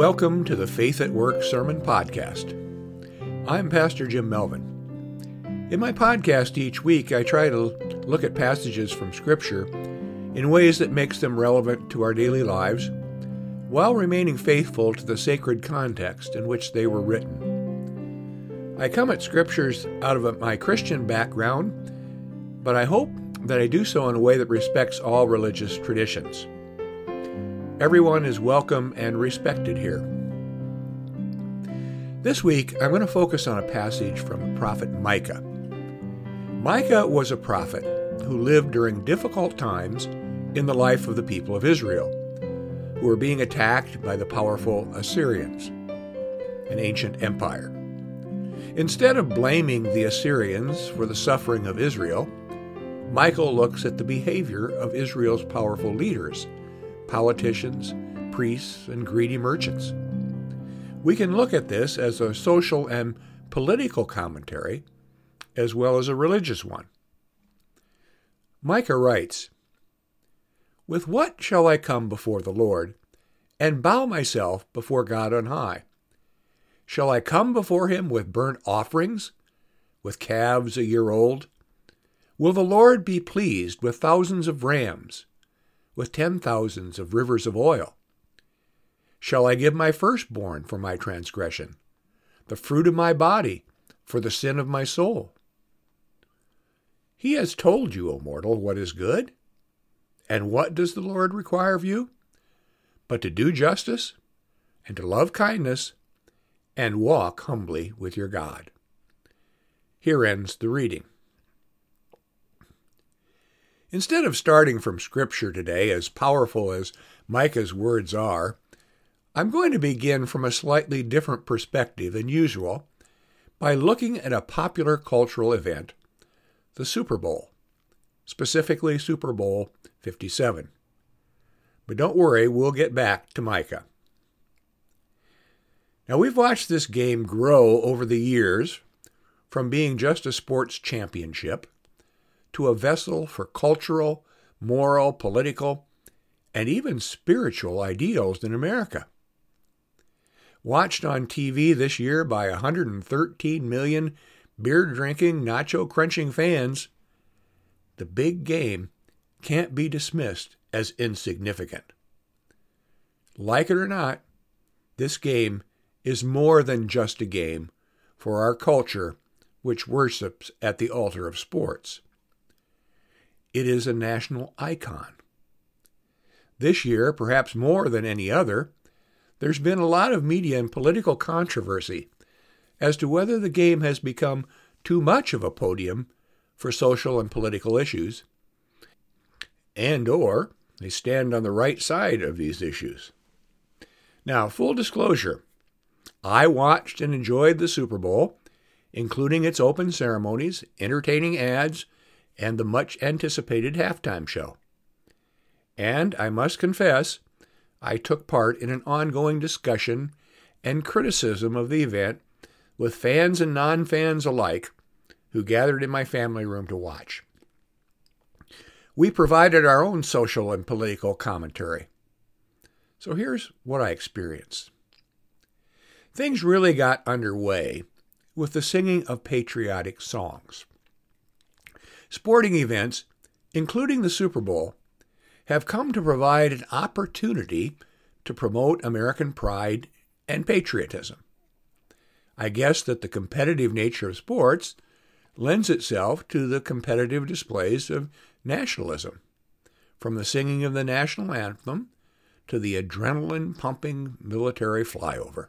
Welcome to the Faith at Work Sermon Podcast. I'm Pastor Jim Melvin. In my podcast each week, I try to look at passages from Scripture in ways that makes them relevant to our daily lives while remaining faithful to the sacred context in which they were written. I come at Scriptures out of my Christian background, but I hope that I do so in a way that respects all religious traditions. Everyone is welcome and respected here. This week, I'm going to focus on a passage from the prophet Micah. Micah was a prophet who lived during difficult times in the life of the people of Israel, who were being attacked by the powerful Assyrians, an ancient empire. Instead of blaming the Assyrians for the suffering of Israel, Michael looks at the behavior of Israel's powerful leaders politicians, priests, and greedy merchants. We can look at this as a social and political commentary, as well as a religious one. Micah writes, With what shall I come before the Lord, and bow myself before God on high? Shall I come before him with burnt offerings, with calves a year old? Will the Lord be pleased with thousands of rams? With ten thousands of rivers of oil? Shall I give my firstborn for my transgression, the fruit of my body for the sin of my soul? He has told you, O mortal, what is good. And what does the Lord require of you? But to do justice, and to love kindness, and walk humbly with your God. Here ends the reading. Instead of starting from Scripture today, as powerful as Micah's words are, I'm going to begin from a slightly different perspective than usual by looking at a popular cultural event, the Super Bowl, specifically Super Bowl 57. But don't worry, we'll get back to Micah. Now, we've watched this game grow over the years from being just a sports championship to a vessel for cultural, moral, political, and even spiritual ideals in America. Watched on TV this year by 113 million beer drinking, nacho crunching fans, the big game can't be dismissed as insignificant. Like it or not, this game is more than just a game for our culture, which worships at the altar of sports it is a national icon. This year, perhaps more than any other, there's been a lot of media and political controversy as to whether the game has become too much of a podium for social and political issues and or they stand on the right side of these issues. Now, full disclosure, I watched and enjoyed the Super Bowl, including its open ceremonies, entertaining ads, and the much anticipated halftime show. And I must confess, I took part in an ongoing discussion and criticism of the event with fans and non fans alike who gathered in my family room to watch. We provided our own social and political commentary. So here's what I experienced. Things really got underway with the singing of patriotic songs. Sporting events, including the Super Bowl, have come to provide an opportunity to promote American pride and patriotism. I guess that the competitive nature of sports lends itself to the competitive displays of nationalism, from the singing of the national anthem to the adrenaline pumping military flyover.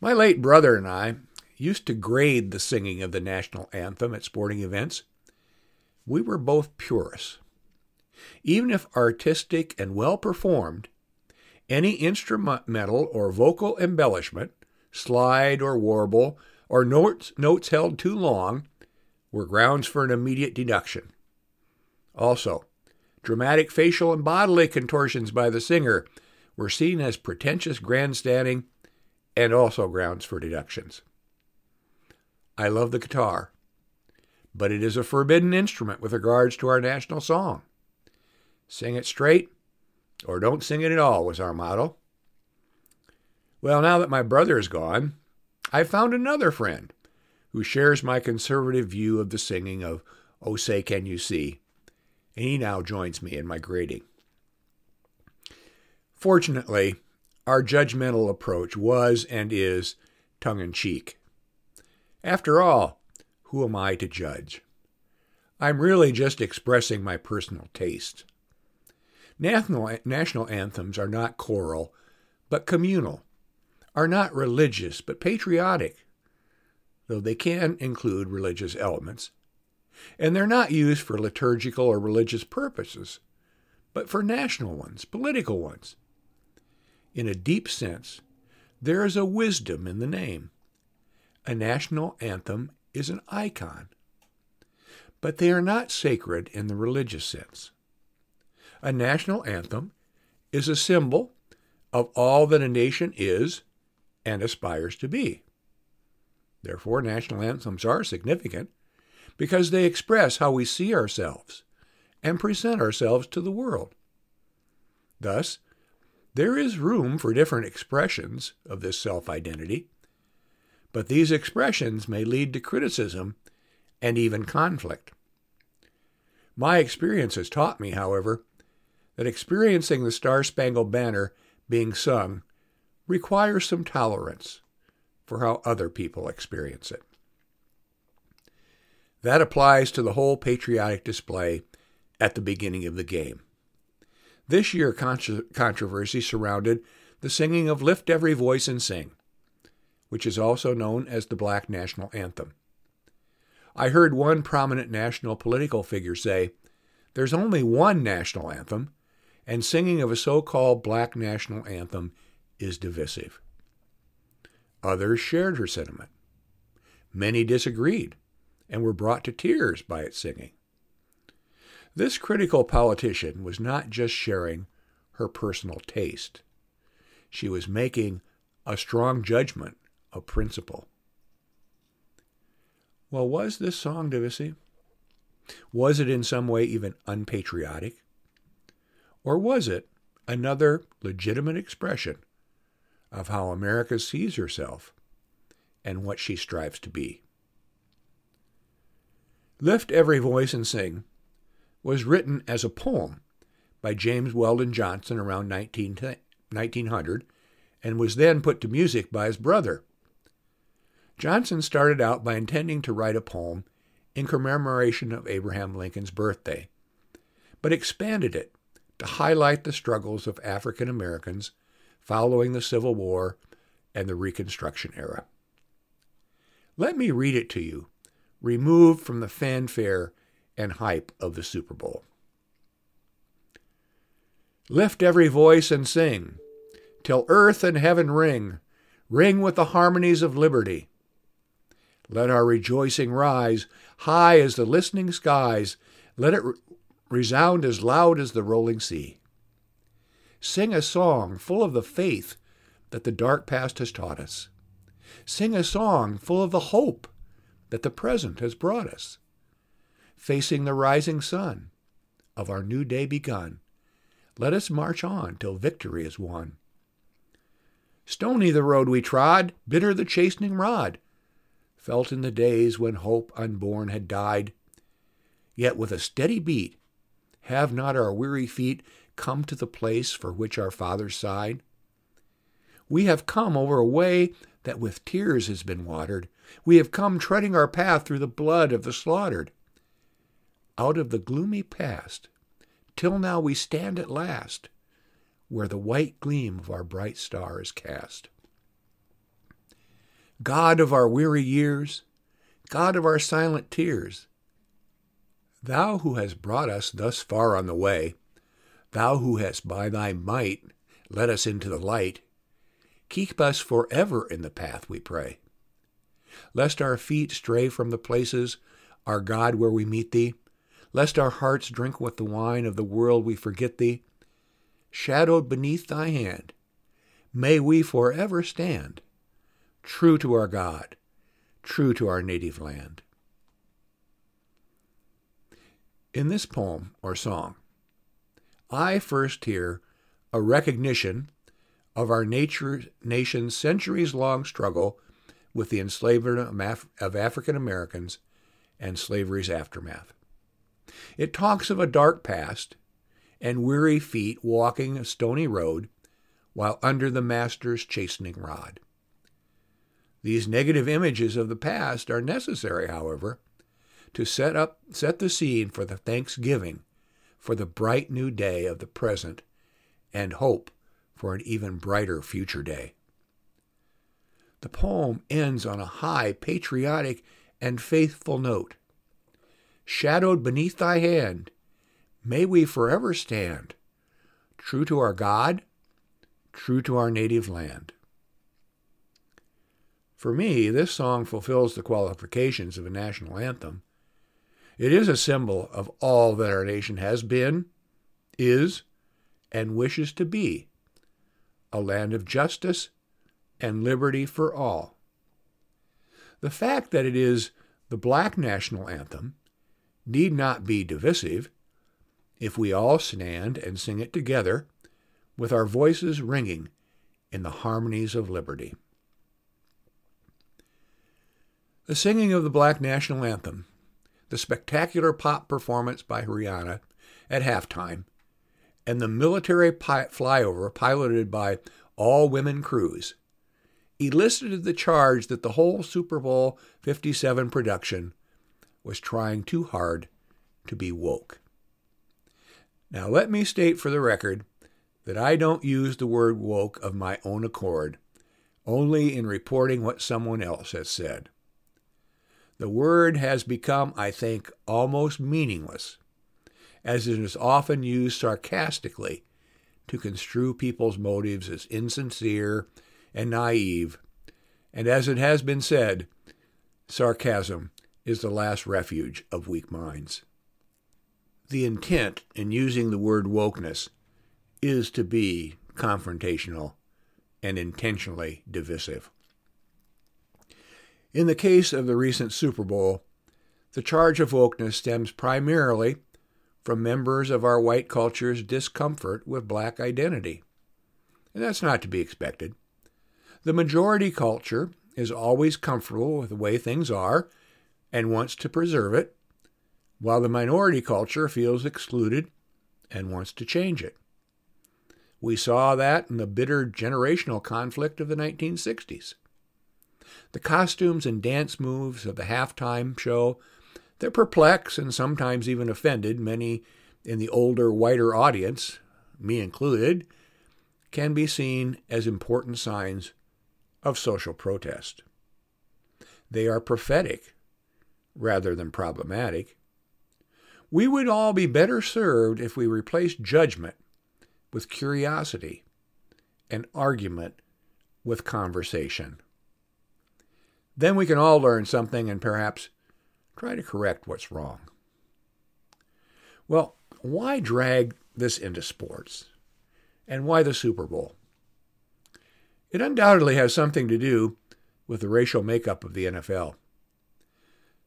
My late brother and I used to grade the singing of the national anthem at sporting events. We were both purists. Even if artistic and well performed, any instrumental or vocal embellishment, slide or warble, or notes, notes held too long were grounds for an immediate deduction. Also, dramatic facial and bodily contortions by the singer were seen as pretentious grandstanding and also grounds for deductions. I love the guitar, but it is a forbidden instrument with regards to our national song. Sing it straight or don't sing it at all was our motto. Well, now that my brother is gone, I've found another friend who shares my conservative view of the singing of Oh Say Can You See, and he now joins me in my grading. Fortunately, our judgmental approach was and is tongue in cheek. After all, who am I to judge? I'm really just expressing my personal taste. National, national anthems are not choral, but communal, are not religious, but patriotic, though they can include religious elements. And they're not used for liturgical or religious purposes, but for national ones, political ones. In a deep sense, there is a wisdom in the name. A national anthem is an icon, but they are not sacred in the religious sense. A national anthem is a symbol of all that a nation is and aspires to be. Therefore, national anthems are significant because they express how we see ourselves and present ourselves to the world. Thus, there is room for different expressions of this self identity, but these expressions may lead to criticism and even conflict. My experience has taught me, however, that experiencing the Star Spangled Banner being sung requires some tolerance for how other people experience it. That applies to the whole patriotic display at the beginning of the game. This year, controversy surrounded the singing of Lift Every Voice and Sing, which is also known as the Black National Anthem. I heard one prominent national political figure say, There's only one national anthem, and singing of a so called black national anthem is divisive. Others shared her sentiment. Many disagreed and were brought to tears by its singing. This critical politician was not just sharing her personal taste, she was making a strong judgment of principle. Well, was this song divisive? Was it in some way even unpatriotic? Or was it another legitimate expression of how America sees herself and what she strives to be? Lift Every Voice and Sing was written as a poem by James Weldon Johnson around 19, 1900 and was then put to music by his brother. Johnson started out by intending to write a poem in commemoration of Abraham Lincoln's birthday, but expanded it to highlight the struggles of African Americans following the Civil War and the Reconstruction era. Let me read it to you, removed from the fanfare and hype of the Super Bowl. Lift every voice and sing, till earth and heaven ring, ring with the harmonies of liberty. Let our rejoicing rise high as the listening skies, let it resound as loud as the rolling sea. Sing a song full of the faith that the dark past has taught us. Sing a song full of the hope that the present has brought us. Facing the rising sun of our new day begun, let us march on till victory is won. Stony the road we trod, bitter the chastening rod, felt in the days when hope unborn had died. Yet with a steady beat have not our weary feet come to the place for which our fathers sighed? We have come over a way that with tears has been watered. We have come treading our path through the blood of the slaughtered. Out of the gloomy past, till now we stand at last, where the white gleam of our bright star is cast. God of our weary years, God of our silent tears, Thou who hast brought us thus far on the way, Thou who hast by thy might led us into the light, keep us forever in the path, we pray. Lest our feet stray from the places, our God, where we meet thee, lest our hearts drink with the wine of the world we forget thee, shadowed beneath thy hand, may we forever stand, true to our God, true to our native land. In this poem or song, I first hear a recognition of our nature, nation's centuries long struggle with the enslavement of, Af- of African Americans and slavery's aftermath. It talks of a dark past and weary feet walking a stony road while under the Master's chastening rod. These negative images of the past are necessary, however, to set up set the scene for the thanksgiving for the bright new day of the present and hope for an even brighter future day. The poem ends on a high, patriotic, and faithful note. Shadowed beneath thy hand, may we forever stand, true to our God, true to our native land. For me, this song fulfills the qualifications of a national anthem. It is a symbol of all that our nation has been, is, and wishes to be a land of justice and liberty for all. The fact that it is the black national anthem need not be divisive if we all stand and sing it together with our voices ringing in the harmonies of liberty. The singing of the Black National Anthem, the spectacular pop performance by Rihanna at halftime, and the military pi- flyover piloted by all women crews elicited the charge that the whole Super Bowl 57 production was trying too hard to be woke. Now, let me state for the record that I don't use the word woke of my own accord, only in reporting what someone else has said. The word has become, I think, almost meaningless, as it is often used sarcastically to construe people's motives as insincere and naive, and as it has been said, sarcasm is the last refuge of weak minds. The intent in using the word wokeness is to be confrontational and intentionally divisive. In the case of the recent Super Bowl, the charge of wokeness stems primarily from members of our white culture's discomfort with black identity. And that's not to be expected. The majority culture is always comfortable with the way things are and wants to preserve it, while the minority culture feels excluded and wants to change it. We saw that in the bitter generational conflict of the 1960s. The costumes and dance moves of the halftime show that perplex and sometimes even offended many in the older, whiter audience, me included, can be seen as important signs of social protest. They are prophetic rather than problematic. We would all be better served if we replaced judgment with curiosity and argument with conversation. Then we can all learn something and perhaps try to correct what's wrong. Well, why drag this into sports? And why the Super Bowl? It undoubtedly has something to do with the racial makeup of the NFL.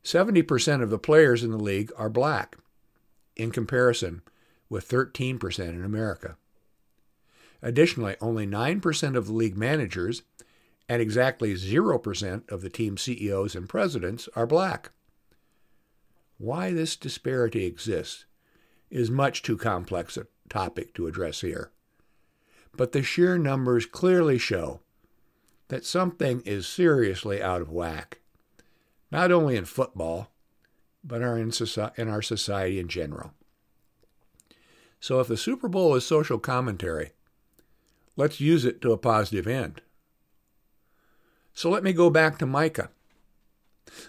70% of the players in the league are black, in comparison with 13% in America. Additionally, only 9% of the league managers and exactly 0% of the team CEOs and presidents are black. Why this disparity exists is much too complex a topic to address here. But the sheer numbers clearly show that something is seriously out of whack, not only in football, but in, our society in general. So if the Super Bowl is social commentary, let's use it to a positive end. So let me go back to Micah.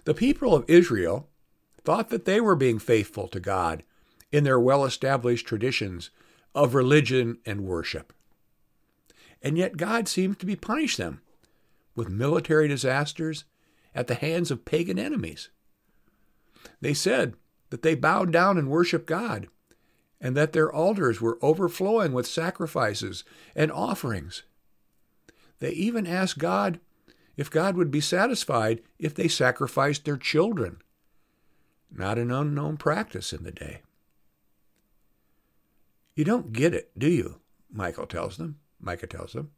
The people of Israel thought that they were being faithful to God in their well established traditions of religion and worship. And yet God seems to be punishing them with military disasters at the hands of pagan enemies. They said that they bowed down and worshiped God, and that their altars were overflowing with sacrifices and offerings. They even asked God if God would be satisfied if they sacrificed their children. Not an unknown practice in the day. You don't get it, do you? Michael tells them. Micah tells them.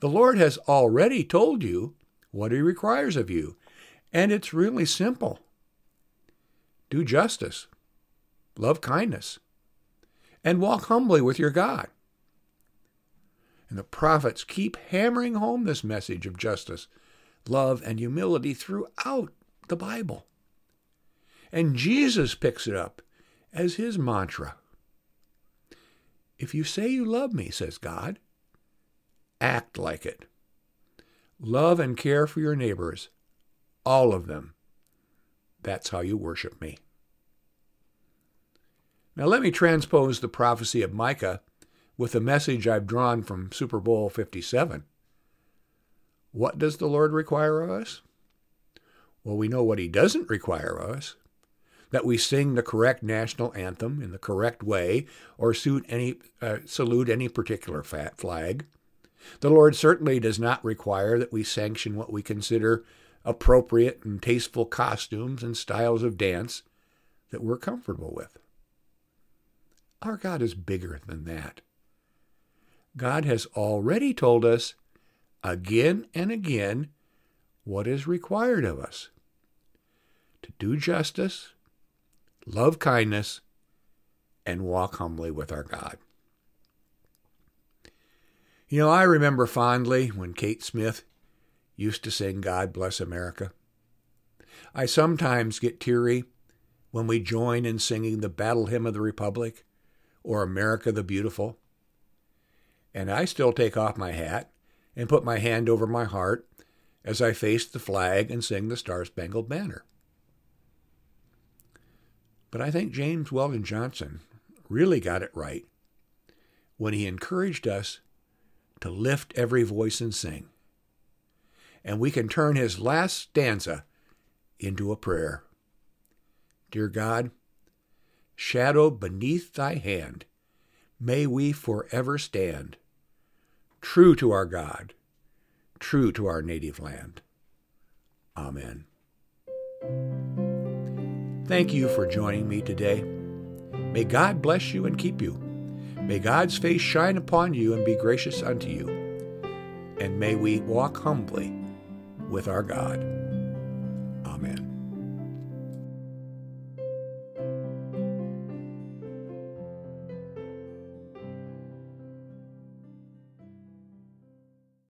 The Lord has already told you what He requires of you, and it's really simple. Do justice, love kindness, and walk humbly with your God. And the prophets keep hammering home this message of justice, love, and humility throughout the Bible. And Jesus picks it up as his mantra. If you say you love me, says God, act like it. Love and care for your neighbors, all of them. That's how you worship me. Now, let me transpose the prophecy of Micah with the message I've drawn from Super Bowl 57. What does the Lord require of us? Well, we know what He doesn't require of us that we sing the correct national anthem in the correct way or any, uh, salute any particular flag. The Lord certainly does not require that we sanction what we consider appropriate and tasteful costumes and styles of dance that we're comfortable with. Our God is bigger than that. God has already told us again and again what is required of us to do justice, love kindness, and walk humbly with our God. You know, I remember fondly when Kate Smith used to sing God Bless America. I sometimes get teary when we join in singing the Battle Hymn of the Republic or America the Beautiful. And I still take off my hat and put my hand over my heart as I face the flag and sing the Star Spangled Banner. But I think James Weldon Johnson really got it right when he encouraged us to lift every voice and sing. And we can turn his last stanza into a prayer. Dear God, shadow beneath thy hand, may we forever stand, true to our God, true to our native land. Amen. Thank you for joining me today. May God bless you and keep you. May God's face shine upon you and be gracious unto you. And may we walk humbly with our God. Amen.